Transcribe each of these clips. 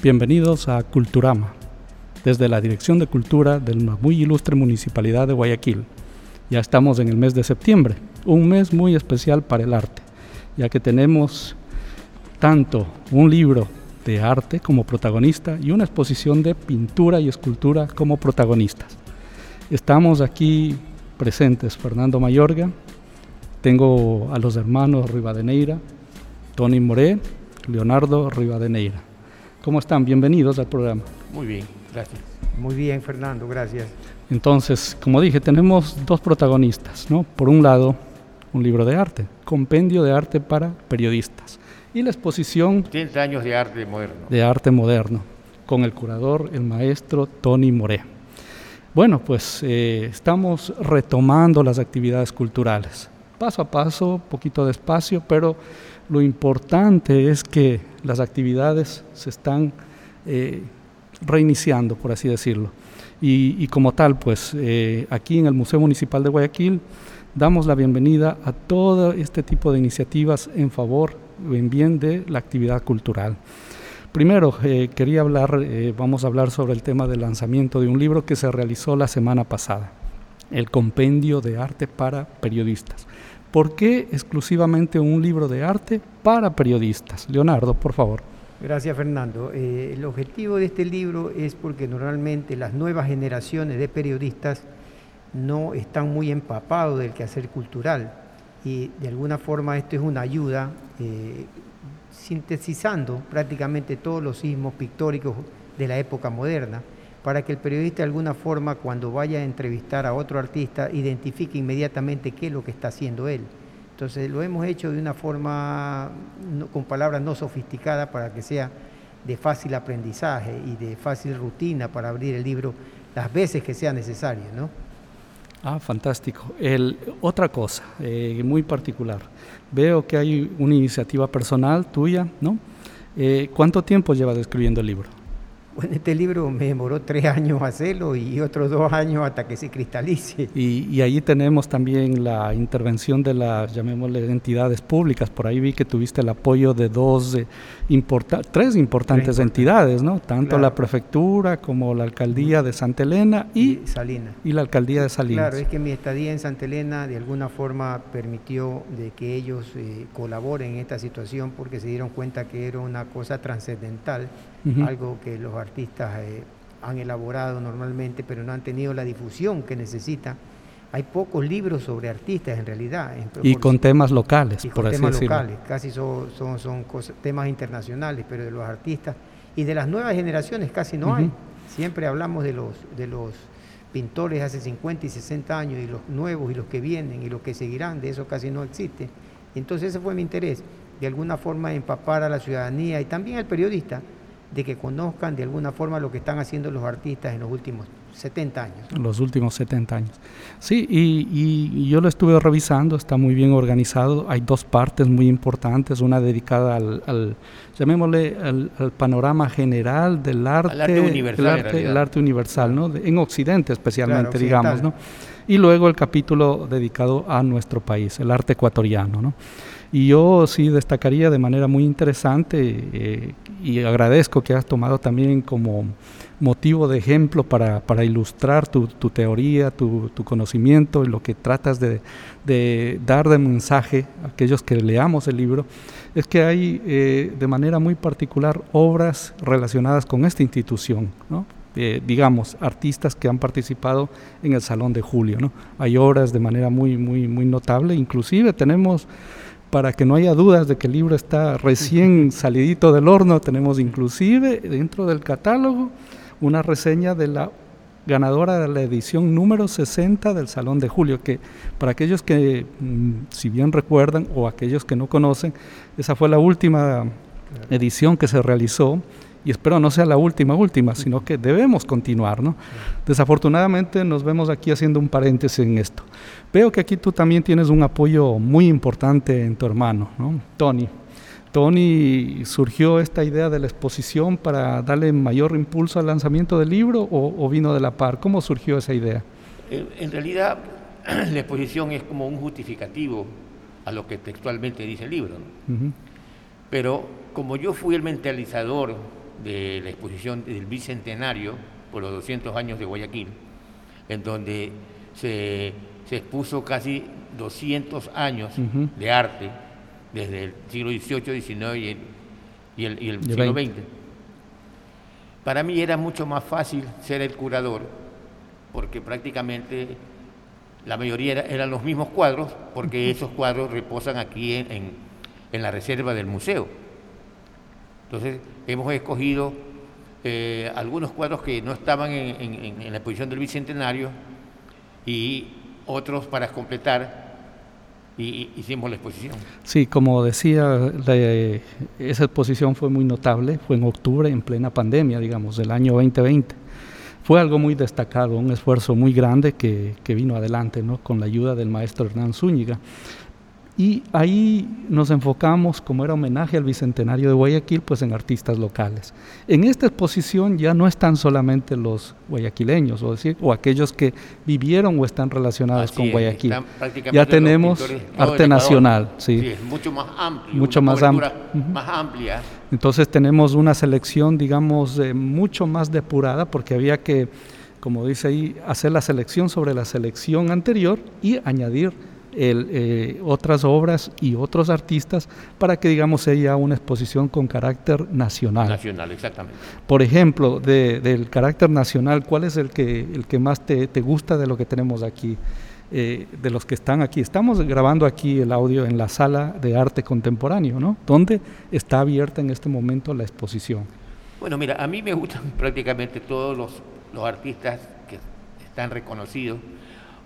Bienvenidos a Culturama, desde la Dirección de Cultura de la muy ilustre Municipalidad de Guayaquil. Ya estamos en el mes de septiembre, un mes muy especial para el arte, ya que tenemos tanto un libro de arte como protagonista y una exposición de pintura y escultura como protagonistas. Estamos aquí presentes Fernando Mayorga, tengo a los hermanos Rivadeneira, Tony Moré, Leonardo Rivadeneira. ¿Cómo están? Bienvenidos al programa. Muy bien, gracias. Muy bien, Fernando, gracias. Entonces, como dije, tenemos dos protagonistas, ¿no? Por un lado, un libro de arte, compendio de arte para periodistas, y la exposición 30 años de arte moderno. De arte moderno, con el curador, el maestro Tony Moré. Bueno, pues eh, estamos retomando las actividades culturales, paso a paso, poquito despacio, pero lo importante es que las actividades se están eh, reiniciando, por así decirlo. Y, como tal, pues eh, aquí en el Museo Municipal de Guayaquil damos la bienvenida a todo este tipo de iniciativas en favor o en bien de la actividad cultural. Primero, eh, quería hablar, vamos a hablar sobre el tema del lanzamiento de un libro que se realizó la semana pasada, el Compendio de Arte para Periodistas. ¿Por qué exclusivamente un libro de arte para periodistas? Leonardo, por favor. Gracias, Fernando. Eh, el objetivo de este libro es porque normalmente las nuevas generaciones de periodistas no están muy empapados del quehacer cultural y de alguna forma esto es una ayuda eh, sintetizando prácticamente todos los sismos pictóricos de la época moderna para que el periodista de alguna forma cuando vaya a entrevistar a otro artista identifique inmediatamente qué es lo que está haciendo él. Entonces lo hemos hecho de una forma con palabras no sofisticadas para que sea de fácil aprendizaje y de fácil rutina para abrir el libro las veces que sea necesario, ¿no? Ah, fantástico. El, otra cosa eh, muy particular, veo que hay una iniciativa personal tuya, ¿no? Eh, ¿Cuánto tiempo llevas escribiendo el libro? Bueno, este libro me demoró tres años hacerlo y otros dos años hasta que se cristalice. Y, y ahí tenemos también la intervención de las, llamémosle, entidades públicas. Por ahí vi que tuviste el apoyo de dos, eh, tres importantes entidades, ¿no? Tanto la prefectura como la alcaldía de Santa Elena y, Salinas. y la alcaldía de Salinas. Claro, es que mi estadía en Santa Elena de alguna forma permitió de que ellos eh, colaboren en esta situación porque se dieron cuenta que era una cosa trascendental, algo que los artistas eh, han elaborado normalmente, pero no han tenido la difusión que necesitan. Hay pocos libros sobre artistas en realidad. y con temas locales, y con temas locales, casi son, son, son temas internacionales, pero de los artistas y de las nuevas generaciones casi no hay. Siempre hablamos de los, de los pintores hace 50 y 60 años y los nuevos y los que vienen y los que seguirán, de eso casi no existe. Entonces ese fue mi interés, de alguna forma empapar a la ciudadanía y también al periodista de que conozcan de alguna forma lo que están haciendo los artistas en los últimos 70 años. Los últimos 70 años. Sí, y, yo lo estuve revisando, está muy bien organizado. Hay dos partes muy importantes, una dedicada al, llamémosle, al, panorama general del arte, arte universal, el arte, universal, ¿no? en Occidente especialmente, digamos, ¿no? Y luego el capítulo dedicado a nuestro país, el arte ecuatoriano, ¿no? Y yo sí destacaría de manera muy interesante eh, y agradezco que has tomado también como motivo de ejemplo para, ilustrar tu, teoría, tu, conocimiento y lo que tratas de, dar de mensaje a aquellos que leamos el libro, es que hay eh, de manera muy particular obras relacionadas con esta institución, ¿no? Eh, digamos, artistas que han participado en el Salón de Julio. ¿no? Hay obras de manera muy, muy, muy notable, inclusive tenemos para que no haya dudas de que el libro está recién salidito del horno, tenemos inclusive dentro del catálogo una reseña de la ganadora de la edición número 60 del Salón de Julio, que para aquellos que, mm, si bien recuerdan, o aquellos que no conocen, esa fue la última edición que se realizó y espero no sea la última, última, sino que debemos continuar. ¿no? Desafortunadamente nos vemos aquí haciendo un paréntesis en esto. Veo que aquí tú también tienes un apoyo muy importante en tu hermano, ¿no? Tony. Tony, ¿surgió esta idea de la exposición para darle mayor impulso al lanzamiento del libro o, vino de la par? ¿Cómo surgió esa idea? En, realidad, la exposición es como un justificativo a lo que textualmente dice el libro. Pero como yo fui el mentalizador de la exposición del Bicentenario por los 200 años de Guayaquil, en donde se, expuso casi 200 años de arte desde el siglo XVIII, XIX y el, siglo XX. Para mí era mucho más fácil ser el curador, porque prácticamente la mayoría eran los mismos cuadros, porque esos cuadros reposan aquí en, la reserva del museo. Entonces, hemos escogido eh, algunos cuadros que no estaban en, la exposición del Bicentenario y otros para completar y hicimos la exposición. Sí, como decía, esa exposición fue muy notable, fue en octubre, en plena pandemia, digamos, del año 2020. Fue algo muy destacado, un esfuerzo muy grande que, que vino adelante, ¿no? con la ayuda del maestro Hernán Zúñiga. Y ahí nos enfocamos, como era homenaje al Bicentenario de Guayaquil, pues en artistas locales. En esta exposición ya no están solamente los guayaquileños, o, decir, o aquellos que vivieron o están relacionados con Guayaquil. ya tenemos arte nacional, sí. sí. mucho más amplio, mucho más, más amplia. Entonces tenemos una selección, digamos, mucho más depurada, porque había que, como dice ahí, hacer la selección sobre la selección anterior y añadir eh, otras obras y otros artistas para que, digamos, sea una exposición con carácter nacional. Nacional, exactamente. Por ejemplo, del carácter nacional, ¿cuál es el que, el que más te, gusta de lo que tenemos aquí? Eh, de los que están aquí. Estamos grabando aquí el audio en la sala de arte contemporáneo, ¿no? Donde está abierta en este momento la exposición. Bueno, mira, a mí me gustan prácticamente todos los, los artistas que están reconocidos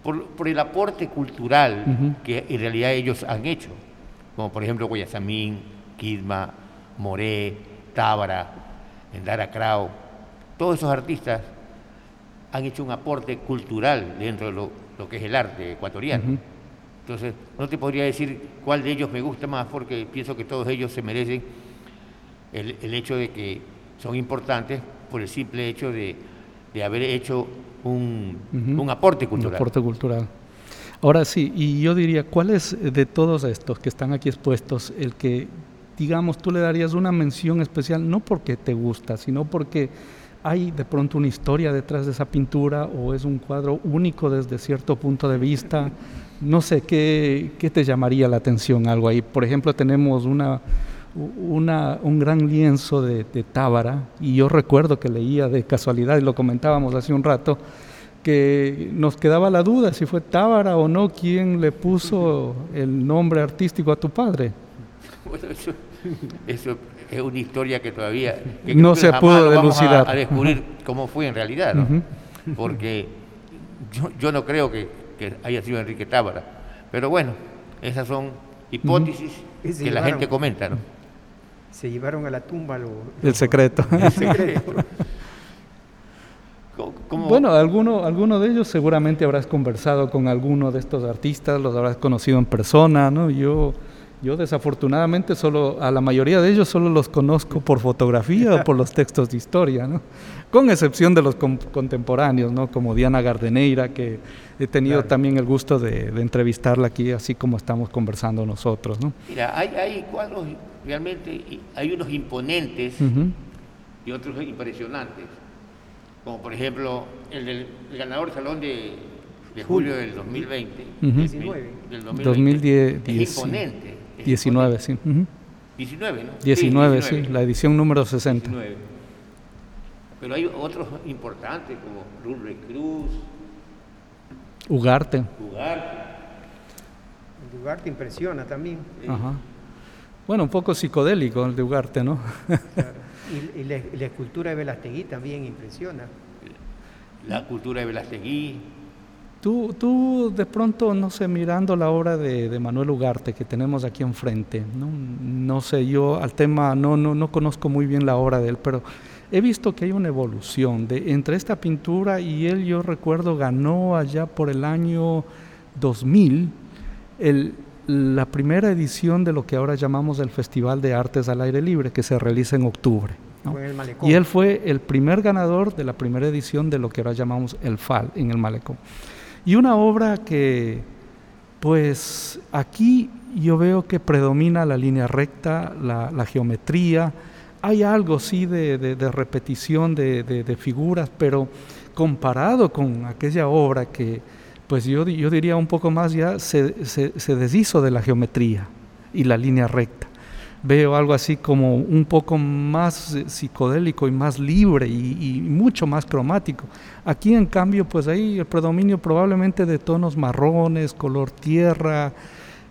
por, el aporte cultural que en realidad ellos han hecho, como por ejemplo Guayasamín, Kidma, Moré, Tábara, Endara Krau, todos esos artistas han hecho un aporte cultural dentro de lo, que es el arte ecuatoriano. Entonces, no te podría decir cuál de ellos me gusta más porque pienso que todos ellos se merecen el, el hecho de que son importantes por el simple hecho de, de haber hecho un, aporte cultural. Un aporte cultural. Ahora sí, y yo diría, ¿cuál es de todos estos que están aquí expuestos el que, digamos, tú le darías una mención especial, no porque te gusta, sino porque hay de pronto una historia detrás de esa pintura o es un cuadro único desde cierto punto de vista? No sé, ¿qué, qué te llamaría la atención algo ahí? Por ejemplo, tenemos una, una, un gran lienzo de, Tábara, y yo recuerdo que leía de casualidad, y lo comentábamos hace un rato, que nos quedaba la duda si fue Tábara o no quien le puso el nombre artístico a tu padre. Bueno, eso, es una historia que todavía no se pudo delucidar. a, descubrir cómo fue en realidad, ¿no? porque yo, no creo que, haya sido Enrique Tábara, pero bueno, esas son hipótesis que la gente comenta, ¿no? Se llevaron a la tumba lo, el secreto. Bueno, alguno, alguno de ellos seguramente habrás conversado con alguno de estos artistas, los habrás conocido en persona, ¿no? Yo, yo desafortunadamente solo, a la mayoría de ellos solo los conozco por fotografía o por los textos de historia, ¿no? Con excepción de los contemporáneos, ¿no? Como Diana Gardeneira, que he tenido también el gusto de, entrevistarla aquí, así como estamos conversando nosotros, ¿no? Mira, hay, hay cuadros realmente hay unos imponentes y otros impresionantes, como por ejemplo el del ganador del Salón de, julio del 2020, 19. Del 2010, es imponente. 19, sí. 19, ¿no? 19, sí, la edición número 60. Pero hay otros importantes como Lourdes Cruz. Ugarte. Ugarte. Ugarte impresiona también. Ajá. Bueno, un poco psicodélico el de Ugarte, ¿no? Y, la, escultura de Velastegui también impresiona. La cultura de Velastegui. Tú, tú de pronto, no sé, mirando la obra de, Manuel Ugarte que tenemos aquí enfrente, ¿no? no sé, yo al tema no, no, no conozco muy bien la obra de él, pero he visto que hay una evolución de, entre esta pintura y él, yo recuerdo, ganó allá por el año 2000 el, la primera edición de lo que ahora llamamos el Festival de Artes al Aire Libre, que se realiza en octubre. Y él fue el primer ganador de la primera edición de lo que ahora llamamos el FAL en el Malecón. Y una obra que, pues aquí yo veo que predomina la línea recta, la, geometría, hay algo sí de, repetición de, figuras, pero comparado con aquella obra que, pues yo, yo diría un poco más ya, se, se deshizo de la geometría y la línea recta veo algo así como un poco más eh, psicodélico y más libre y, mucho más cromático. Aquí en cambio pues hay el predominio probablemente de tonos marrones, color tierra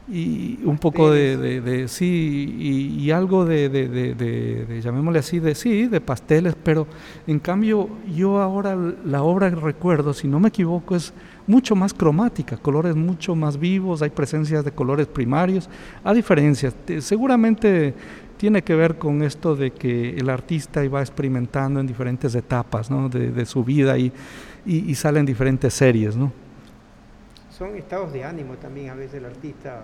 y un poco de, sí y, algo de, de, llamémosle así de sí de pasteles pero en cambio yo ahora la obra que recuerdo si no me equivoco es mucho más cromática, colores mucho más vivos, hay presencias de colores primarios, a diferencia, seguramente tiene que ver con esto de que el artista iba experimentando en diferentes etapas de, su vida y, y, salen diferentes series. ¿no? Son estados de ánimo también, a veces el artista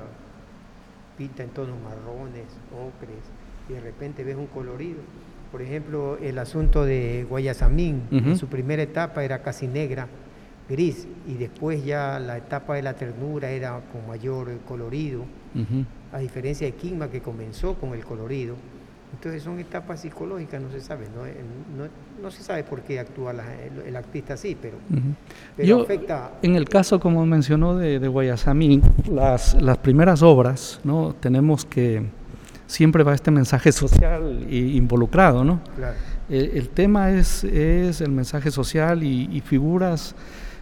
pinta en tonos marrones, ocres, y de repente ves un colorido. Por ejemplo, el asunto de Guayasamín, en su primera etapa era casi negra, gris y después ya la etapa de la ternura era con mayor colorido, a diferencia de Quigma que comenzó con el colorido. Entonces son etapas psicológicas, no se sabe, no, eh, no, se sabe por qué actúa el, artista así, pero, pero afecta... En el caso, como mencionó, de, de Guayasamín, las, las primeras obras, ¿no? tenemos que siempre va este mensaje social involucrado, ¿no? El, tema es, es el mensaje social y, y figuras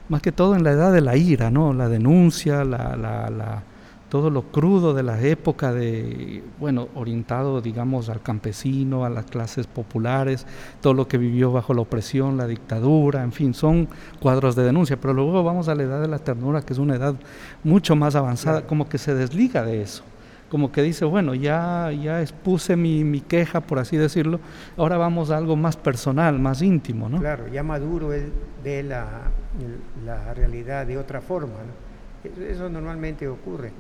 más que todo en la edad de la ira, ¿no? La denuncia, la, la, todo lo crudo de la época de, bueno, orientado, digamos, al campesino, a las clases populares, todo lo que vivió bajo la opresión, la dictadura, en fin, son cuadros de denuncia, pero luego vamos a la edad de la ternura, que es una edad mucho más avanzada, como que se desliga de eso como que dice, bueno, ya, ya expuse mi, mi, queja, por así decirlo, ahora vamos a algo más personal, más íntimo, ¿no? Claro, ya Maduro él ve la, la realidad de otra forma, ¿no? Eso normalmente ocurre,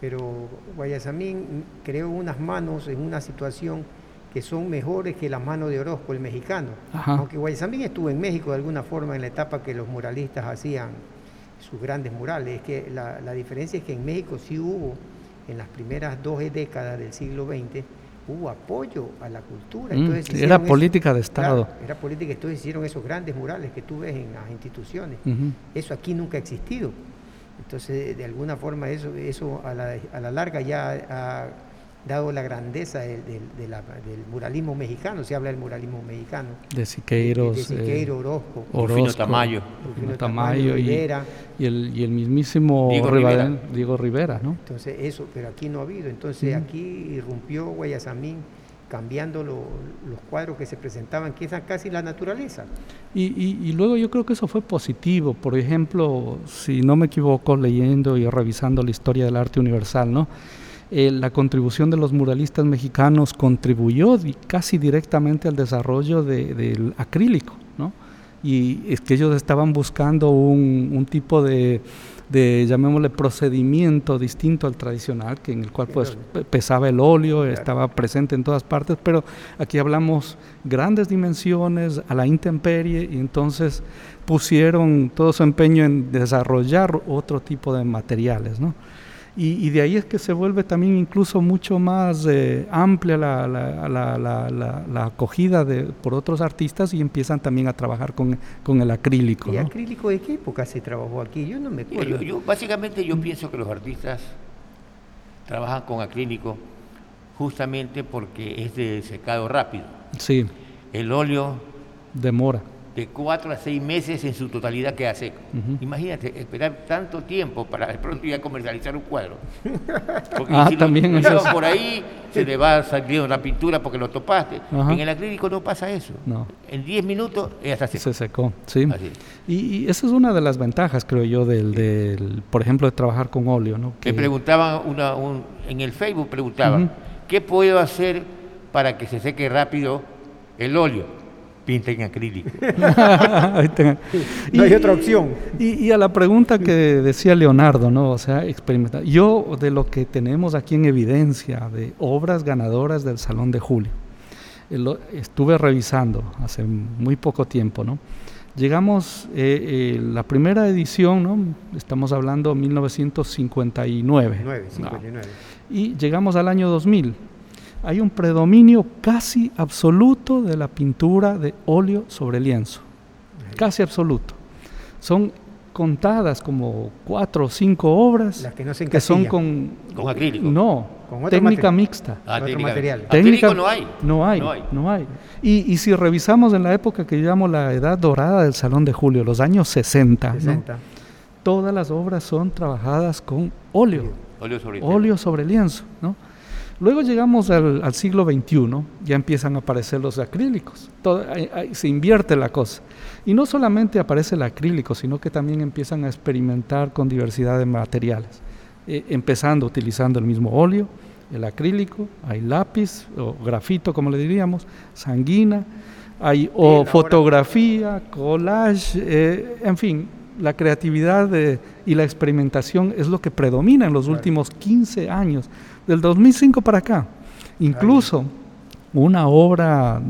pero Guayasamín creó unas manos en una situación que son mejores que las manos de Orozco, el mexicano. Aunque Guayasamín estuvo en México de alguna forma en la etapa que los muralistas hacían sus grandes murales, es que la, la diferencia es que en México sí hubo en las primeras dos décadas del siglo XX hubo apoyo a la cultura. Mm, era política de Estado. era política, entonces hicieron esos grandes murales que tú ves en las instituciones. Eso aquí nunca ha existido. Entonces, de alguna forma, eso, eso a, la, a la larga ya ha dado la grandeza del, muralismo mexicano, se habla del muralismo mexicano. De Siqueiros. De, Siqueiro, Orozco. Orozco Tamayo. Tamayo, y, y, el, y el mismísimo Diego Rivera. Diego Rivera, ¿no? Entonces eso, pero aquí no ha habido. Entonces aquí irrumpió Guayasamín cambiando los cuadros que se presentaban, que es casi la naturaleza. Y, y, luego yo creo que eso fue positivo. Por ejemplo, si no me equivoco, leyendo y revisando la historia del arte universal, ¿no? Eh, la contribución de los muralistas mexicanos contribuyó casi directamente al desarrollo del acrílico, ¿no? Y es que ellos estaban buscando un, tipo de, llamémosle, procedimiento distinto al tradicional, que en el cual pues pesaba el óleo, estaba presente en todas partes, pero aquí hablamos grandes dimensiones, a la intemperie, y entonces pusieron todo su empeño en desarrollar otro tipo de materiales, ¿no? Y, de ahí es que se vuelve también incluso mucho más eh, amplia la, la, acogida de, por otros artistas y empiezan también a trabajar con, con el acrílico. ¿Y acrílico de qué época se trabajó aquí? Yo no me acuerdo. Yo, básicamente yo pienso que los artistas trabajan con acrílico justamente porque es de secado rápido. Sí. El óleo demora de cuatro a seis meses en su totalidad queda seco. Imagínate, esperar tanto tiempo para de pronto ya comercializar un cuadro. Porque ah, si también lo por ahí, se le va salir la pintura porque lo topaste. En el acrílico no pasa eso. No. En 10 minutos ya está seco. Se secó, sí. Y, esa es una de las ventajas, creo yo, del, del por ejemplo, de trabajar con óleo. ¿no? Que... Me preguntaban, una, un, en el Facebook preguntaban, ¿qué puedo hacer para que se seque rápido el óleo? Pinta en acrílico. no hay otra opción. Y, a la pregunta que decía Leonardo, ¿no? O sea, experimentar. Yo, de lo que tenemos aquí en evidencia, de obras ganadoras del Salón de Julio, eh, estuve revisando hace muy poco tiempo, ¿no? Llegamos, eh, eh, la primera edición, ¿no? Estamos hablando 1959. 59. Y llegamos al año 2000 hay un predominio casi absoluto de la pintura de óleo sobre lienzo, casi absoluto. Son contadas como cuatro o cinco obras que, son con, con acrílico. No, técnica mixta. Ah, técnica. material. Técnica, no hay. No hay, no hay. Y, y, si revisamos en la época que yo llamo la edad dorada del Salón de Julio, los años 60, 60. todas las obras son trabajadas con óleo. Óleo sobre, óleo sobre lienzo, ¿no? Luego llegamos al, siglo XXI, ya empiezan a aparecer los acrílicos, se invierte la cosa. Y no solamente aparece el acrílico, sino que también empiezan a experimentar con diversidad de materiales, eh, empezando utilizando el mismo óleo, el acrílico, hay lápiz o grafito, como le diríamos, sanguina, hay o fotografía, collage, eh, en fin, la creatividad y la experimentación es lo que predomina en los últimos 15 años del 2005 para acá. Incluso una obra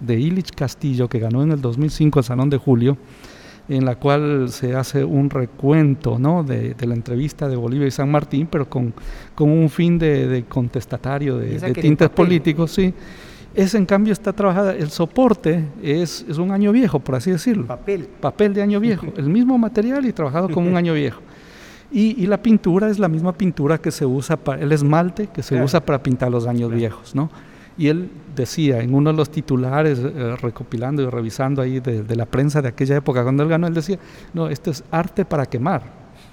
de Illich Castillo que ganó en el 2005 el Salón de Julio, en la cual se hace un recuento ¿no? de, la entrevista de Bolivia y San Martín, pero con, con un fin de, contestatario, de, tintes políticos, sí. Ese en cambio está trabajada, el soporte es, es, un año viejo, por así decirlo. Papel. Papel de año viejo, el mismo material y trabajado como un año viejo. Y, la pintura es la misma pintura que se usa para el esmalte que se usa para pintar los años viejos, ¿no? Y él decía en uno de los titulares, eh, recopilando y revisando ahí de, la prensa de aquella época, cuando él ganó, él decía, no, esto es arte para quemar.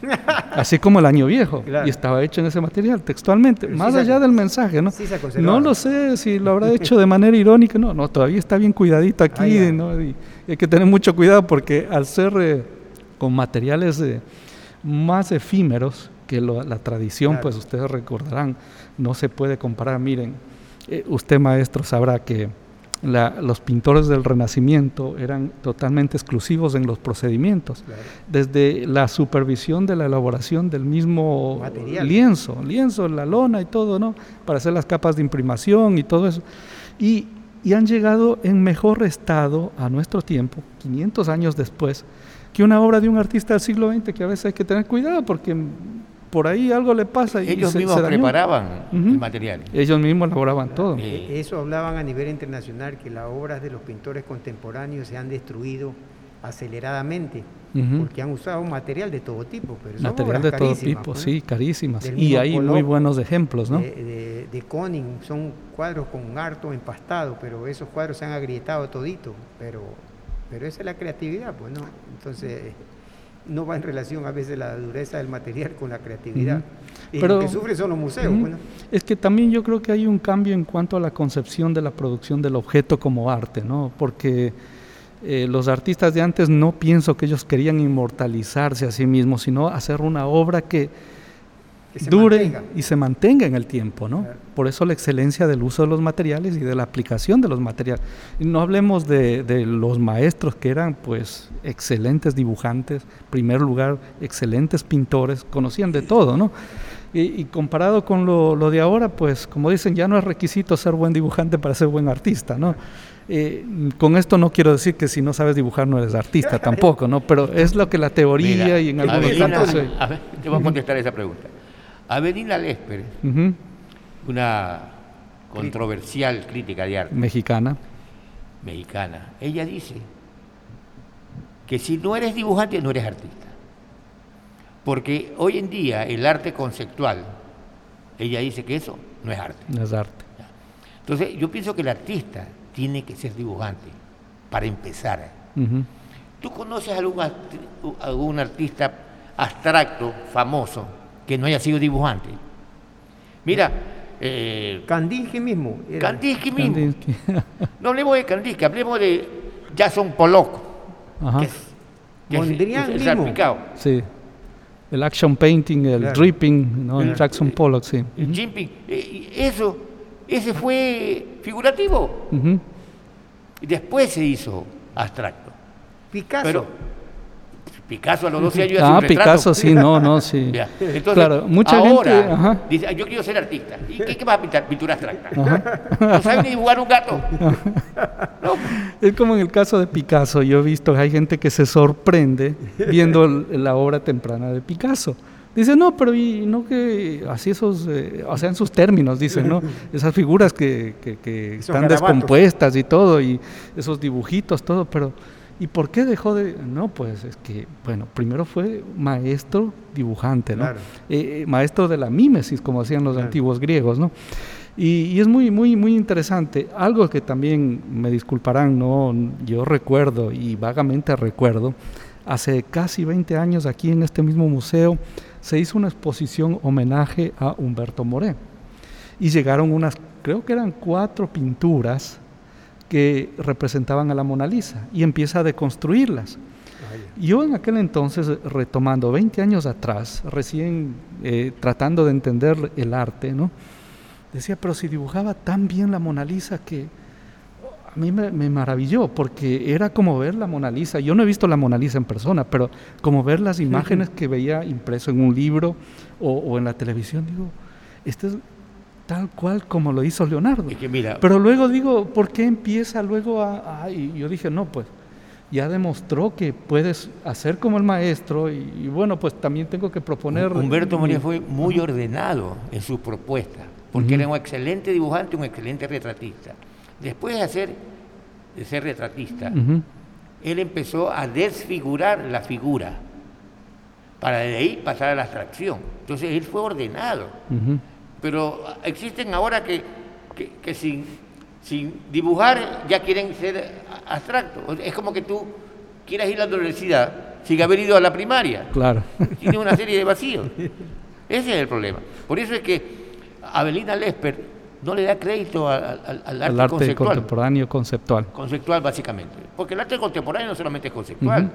Así como el año viejo. Y estaba hecho en ese material, textualmente, más allá del mensaje, ¿no? no lo sé si lo habrá hecho de manera irónica, no, no, todavía está bien cuidadito aquí, ah, ¿no? Y hay que tener mucho cuidado porque al ser eh, con materiales... Eh, más efímeros que la tradición, pues ustedes recordarán, no se puede comparar. Miren, eh, usted maestro sabrá que los pintores del Renacimiento eran totalmente exclusivos en los procedimientos, desde la supervisión de la elaboración del mismo lienzo, lienzo, la lona y todo, ¿no? Para hacer las capas de imprimación y todo eso. Y, y han llegado en mejor estado a nuestro tiempo, 500 años después, que una obra de un artista del siglo XX que a veces hay que tener cuidado porque por ahí algo le pasa. Y Ellos mismos preparaban el material. Ellos mismos elaboraban todo. Eh, eso hablaban a nivel internacional, que las obras de los pintores contemporáneos se han destruido aceleradamente, porque han usado material de todo tipo. Pero material de todo tipo, sí, carísimas. y hay muy buenos ejemplos, ¿no? De, de, Koning, son cuadros con harto empastado, pero esos cuadros se han agrietado todito, pero pero esa es la creatividad, pues no. Entonces, no va en relación a veces la dureza del material con la creatividad. Y lo que sufre son los museos. Pues, es que también yo creo que hay un cambio en cuanto a la concepción de la producción del objeto como arte, ¿no? Porque eh, los artistas de antes no pienso que ellos querían inmortalizarse a sí mismos, sino hacer una obra que dure y se mantenga en el tiempo, ¿no? Por eso la excelencia del uso de los materiales y de la aplicación de los materiales. Y no hablemos de, los maestros que eran pues excelentes dibujantes, en primer lugar, excelentes pintores, conocían de todo, ¿no? Y, comparado con lo, de ahora, pues como dicen, ya no es requisito ser buen dibujante para ser buen artista, ¿no? Eh, con esto no quiero decir que si no sabes dibujar no eres artista tampoco, ¿no? Pero es lo que la teoría y en algunos casos... A ver, te voy a contestar esa pregunta. Avelina Lesper, una controversial crítica de arte. Mexicana. Mexicana. Ella dice que si no eres dibujante, no eres artista. Porque hoy en día el arte conceptual, ella dice que eso no es arte. No es arte. Entonces yo pienso que el artista tiene que ser dibujante, para empezar. ¿Tú conoces algún, algún artista abstracto, famoso, que no haya sido dibujante. Mira. Eh, Kandinsky mismo. Kandinsky mismo. no hablemos de Kandinsky, hablemos de Jason Pollock. Ajá. Que es, el Sí. El action painting, el dripping, ¿no? El Jackson Pollock, sí. El uh eso, ese fue figurativo. Y después se hizo abstracto. Picasso. Pero, Picasso a los 12 años Ah, Picasso, sí, no, no, sí. Entonces, claro, mucha ahora, gente dice, yo quiero ser artista. ¿Y qué, qué vas a pintar? Pintura abstracta. No sabes ni dibujar un gato. Es como en el caso de Picasso. Yo he visto que hay gente que se sorprende viendo la obra temprana de Picasso. Dice, no, pero y no que así esos, eh, o sea, en sus términos, dicen, ¿no? Esas figuras que, que, están descompuestas y todo, y esos dibujitos, todo, pero ¿y por qué dejó de...? No, pues es que, bueno, primero fue maestro dibujante, ¿no? Eh, eh, maestro de la mímesis, como hacían los antiguos griegos, ¿no? Y, y, es muy, muy, muy interesante. Algo que también me disculparán, ¿no? Yo recuerdo y vagamente recuerdo, hace casi 20 años aquí en este mismo museo, se hizo una exposición homenaje a Humberto Moré. Y llegaron unas, creo que eran cuatro pinturas que representaban a la Mona Lisa y empieza a deconstruirlas. Yo en aquel entonces, retomando 20 años atrás, recién eh, tratando de entender el arte, ¿no? decía, pero si dibujaba tan bien la Mona Lisa que a mí me, maravilló porque era como ver la Mona Lisa. Yo no he visto la Mona Lisa en persona, pero como ver las imágenes que veía impreso en un libro o, en la televisión, digo, este es tal cual como lo hizo Leonardo. pero luego digo, ¿por qué empieza luego a, y yo dije, no, pues ya demostró que puedes hacer como el maestro y, bueno, pues también tengo que proponer... Humberto María fue muy ordenado en su propuesta, porque era un excelente dibujante, un excelente retratista. Después de, hacer, de ser retratista, él empezó a desfigurar la figura para de ahí pasar a la abstracción. Entonces él fue ordenado. Pero existen ahora que, que, sin, sin, dibujar ya quieren ser abstractos. Es como que tú quieras ir a la universidad sin haber ido a la primaria. Claro. Tiene una serie de vacíos. Ese es el problema. Por eso es que Abelina Lesper no le da crédito al, arte, contemporáneo conceptual. Conceptual, básicamente. Porque el arte contemporáneo no solamente es conceptual.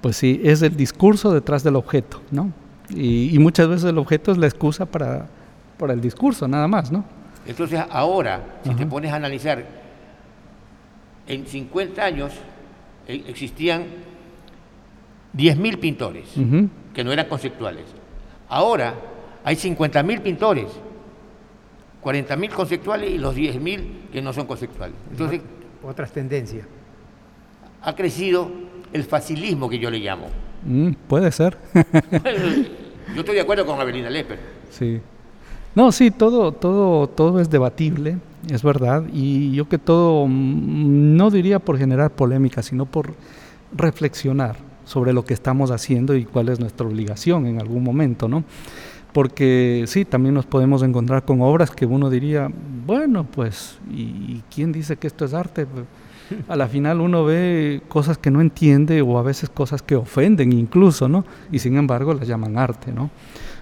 Pues sí, es el discurso detrás del objeto, ¿no? Y, muchas veces el objeto es la excusa para, para el discurso, nada más, ¿no? Entonces, ahora, si te pones a analizar, en 50 años eh, existían 10.000 pintores que no eran conceptuales. Ahora hay 50.000 pintores 40.000 conceptuales y los 10.000 que no son conceptuales. Entonces, otras tendencias. Ha crecido el facilismo que yo le llamo. Mm, puede ser. yo estoy de acuerdo con Avelina Leper. Sí. No, sí, todo, todo, todo es debatible, es verdad, y yo que todo, mm, no diría por generar polémica, sino por reflexionar sobre lo que estamos haciendo y cuál es nuestra obligación en algún momento, ¿no? porque sí, también nos podemos encontrar con obras que uno diría, bueno, pues, ¿y quién dice que esto es arte? A la final uno ve cosas que no entiende o a veces cosas que ofenden incluso, ¿no? Y sin embargo las llaman arte, ¿no?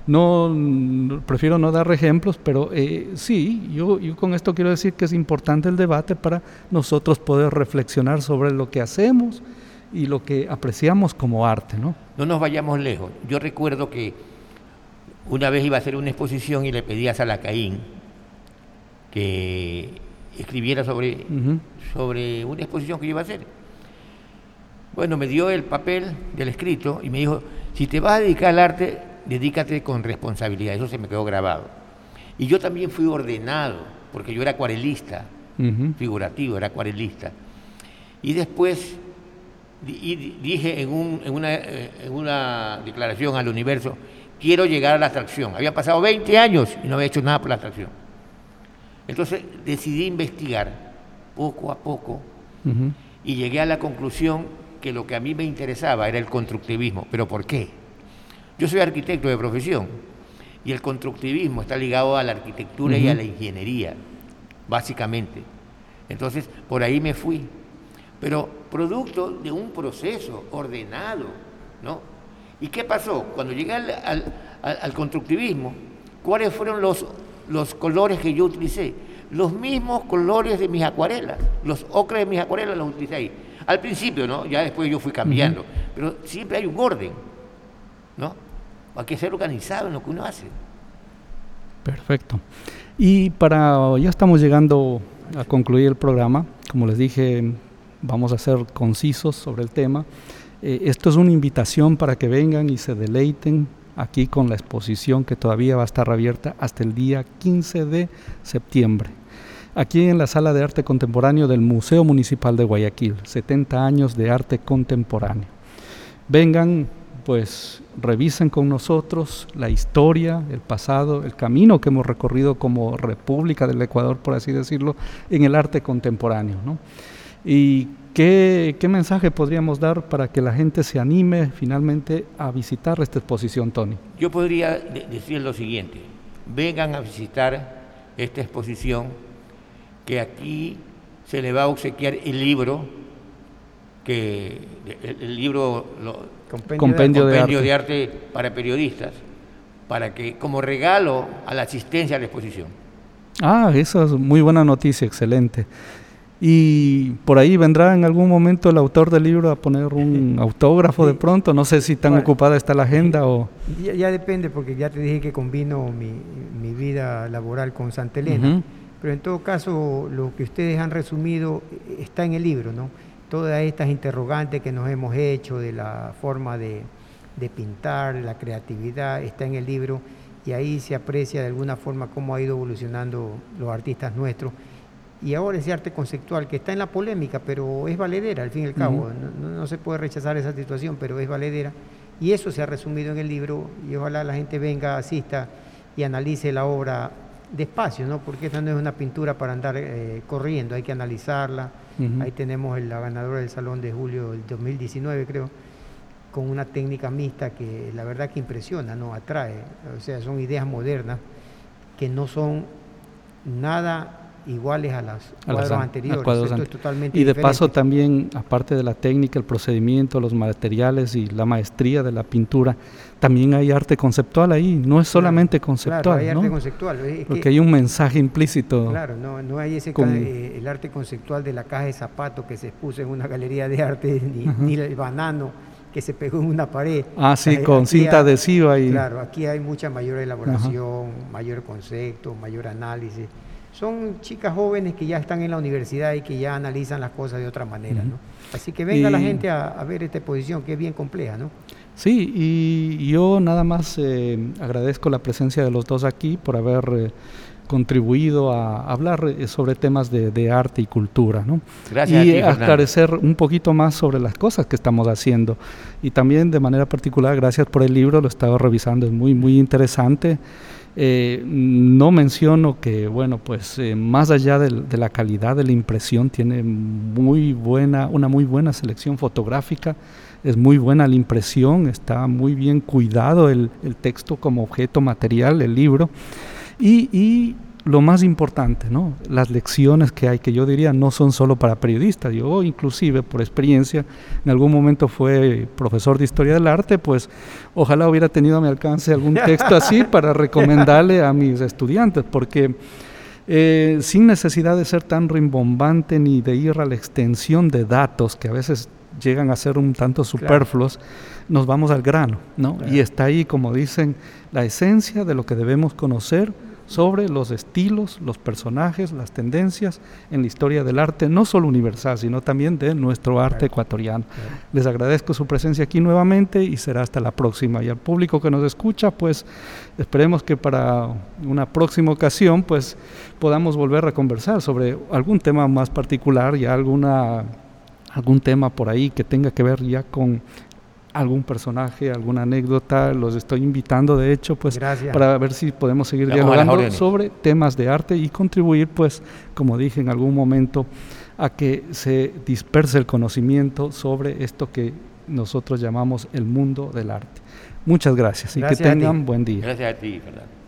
No, prefiero no dar ejemplos, pero eh, sí, yo, yo con esto quiero decir que es importante el debate para nosotros poder reflexionar sobre lo que hacemos y lo que apreciamos como arte, ¿no? No nos vayamos lejos. Yo recuerdo que una vez iba a hacer una exposición y le pedí a Salacaín que escribiera sobre, sobre una exposición que iba a hacer. Bueno, me dio el papel del escrito y me dijo, si te vas a dedicar al arte, dedícate con responsabilidad. Eso se me quedó grabado. Y yo también fui ordenado, porque yo era acuarelista, figurativo, era acuarelista. Y después dije en, una, eh, en una declaración al universo, quiero llegar a la atracción. Había pasado 20 años y no había hecho nada por la atracción. Entonces decidí investigar poco a poco y llegué a la conclusión que lo que a mí me interesaba era el constructivismo. ¿Pero por qué? Yo soy arquitecto de profesión y el constructivismo está ligado a la arquitectura y a la ingeniería, básicamente. Entonces, por ahí me fui. Pero producto de un proceso ordenado, ¿no? ¿Y qué pasó? Cuando llegué al, constructivismo, ¿cuáles fueron los, los colores que yo utilicé? Los mismos colores de mis acuarelas, los ocres de mis acuarelas los utilicé ahí. Al principio, ¿no? Ya después yo fui cambiando, pero siempre hay un orden, ¿no? Hay que ser organizado en lo que uno hace. Perfecto. Y para, ya estamos llegando a concluir el programa, como les dije, vamos a ser concisos sobre el tema. Eh, esto es una invitación para que vengan y se deleiten aquí con la exposición que todavía va a estar abierta hasta el día 15 de septiembre. Aquí en la Sala de Arte Contemporáneo del Museo Municipal de Guayaquil, 70 años de arte contemporáneo. Vengan, pues revisen con nosotros la historia, el pasado, el camino que hemos recorrido como República del Ecuador, por así decirlo, en el arte contemporáneo. ¿no? ¿Y qué, qué mensaje podríamos dar para que la gente se anime finalmente a visitar esta exposición, Tony? Yo podría decir lo siguiente, vengan a visitar esta exposición que aquí se le va a obsequiar el libro que el, libro compendio, de, arte. para periodistas para que como regalo a la asistencia a la exposición. Ah, esa es muy buena noticia, excelente. Y por ahí vendrá en algún momento el autor del libro a poner un autógrafo de pronto. No sé si tan ocupada está la agenda o... Ya, depende, porque ya te dije que combino mi, mi vida laboral con Santa Elena. Pero en todo caso, lo que ustedes han resumido eh, está en el libro, ¿no? Todas estas interrogantes que nos hemos hecho de la forma de, de pintar, la creatividad, está en el libro y ahí se aprecia de alguna forma cómo ha ido evolucionando los artistas nuestros y ahora ese arte conceptual que está en la polémica, pero es valedera al fin y al cabo. no, se puede rechazar esa situación, pero es valedera. Y eso se ha resumido en el libro y ojalá la gente venga, asista y analice la obra despacio, ¿no? porque esta no es una pintura para andar eh, corriendo, hay que analizarla. Ahí tenemos la ganadora del Salón de Julio del 2019, creo, con una técnica mixta que la verdad que impresiona, ¿no? atrae. O sea, son ideas modernas que no son nada iguales a las cuadros anteriores. totalmente y de paso también, aparte de la técnica, el procedimiento, los materiales y la maestría de la pintura, también hay arte conceptual ahí, no es solamente conceptual. Claro, hay arte conceptual. Porque hay un mensaje implícito. Claro, no, no hay ese eh, el arte conceptual de la caja de zapatos que se expuso en una galería de arte, ni, el banano que se pegó en una pared. Ah, sí, con cinta adhesiva. Y... Claro, aquí hay mucha mayor elaboración, mayor concepto, mayor análisis son chicas jóvenes que ya están en la universidad y que ya analizan las cosas de otra manera, ¿no? Así que venga la gente a, ver esta exposición que es bien compleja, ¿no? Sí, y yo nada más eh, agradezco la presencia de los dos aquí por haber eh, contribuido a hablar eh, sobre temas de, arte y cultura, ¿no? Gracias. Y a aclarecer un poquito más sobre las cosas que estamos haciendo. Y también de manera particular, gracias por el libro, lo he estado revisando, es muy, muy interesante. Eh, no menciono que, bueno, pues eh, más allá de, la calidad de la impresión, tiene muy buena, una muy buena selección fotográfica, es muy buena la impresión, está muy bien cuidado el, texto como objeto material, el libro, y lo más importante, ¿no? las lecciones que hay, que yo diría no son solo para periodistas. Yo inclusive por experiencia, en algún momento fue profesor de historia del arte, pues ojalá hubiera tenido a mi alcance algún texto así para recomendarle a mis estudiantes, porque eh, sin necesidad de ser tan rimbombante ni de ir a la extensión de datos que a veces llegan a ser un tanto superfluos, nos vamos al grano, ¿no? Y está ahí, como dicen, la esencia de lo que debemos conocer sobre los estilos, los personajes, las tendencias en la historia del arte, no solo universal, sino también de nuestro arte ecuatoriano. Les agradezco su presencia aquí nuevamente y será hasta la próxima. Y al público que nos escucha, pues esperemos que para una próxima ocasión, pues podamos volver a conversar sobre algún tema más particular y alguna algún tema por ahí que tenga que ver ya con algún personaje, alguna anécdota, los estoy invitando de hecho pues para ver si podemos seguir dialogando sobre temas de arte y contribuir pues como dije en algún momento a que se disperse el conocimiento sobre esto que nosotros llamamos el mundo del arte. Muchas gracias, y que tengan buen día. Gracias a ti, Fernando.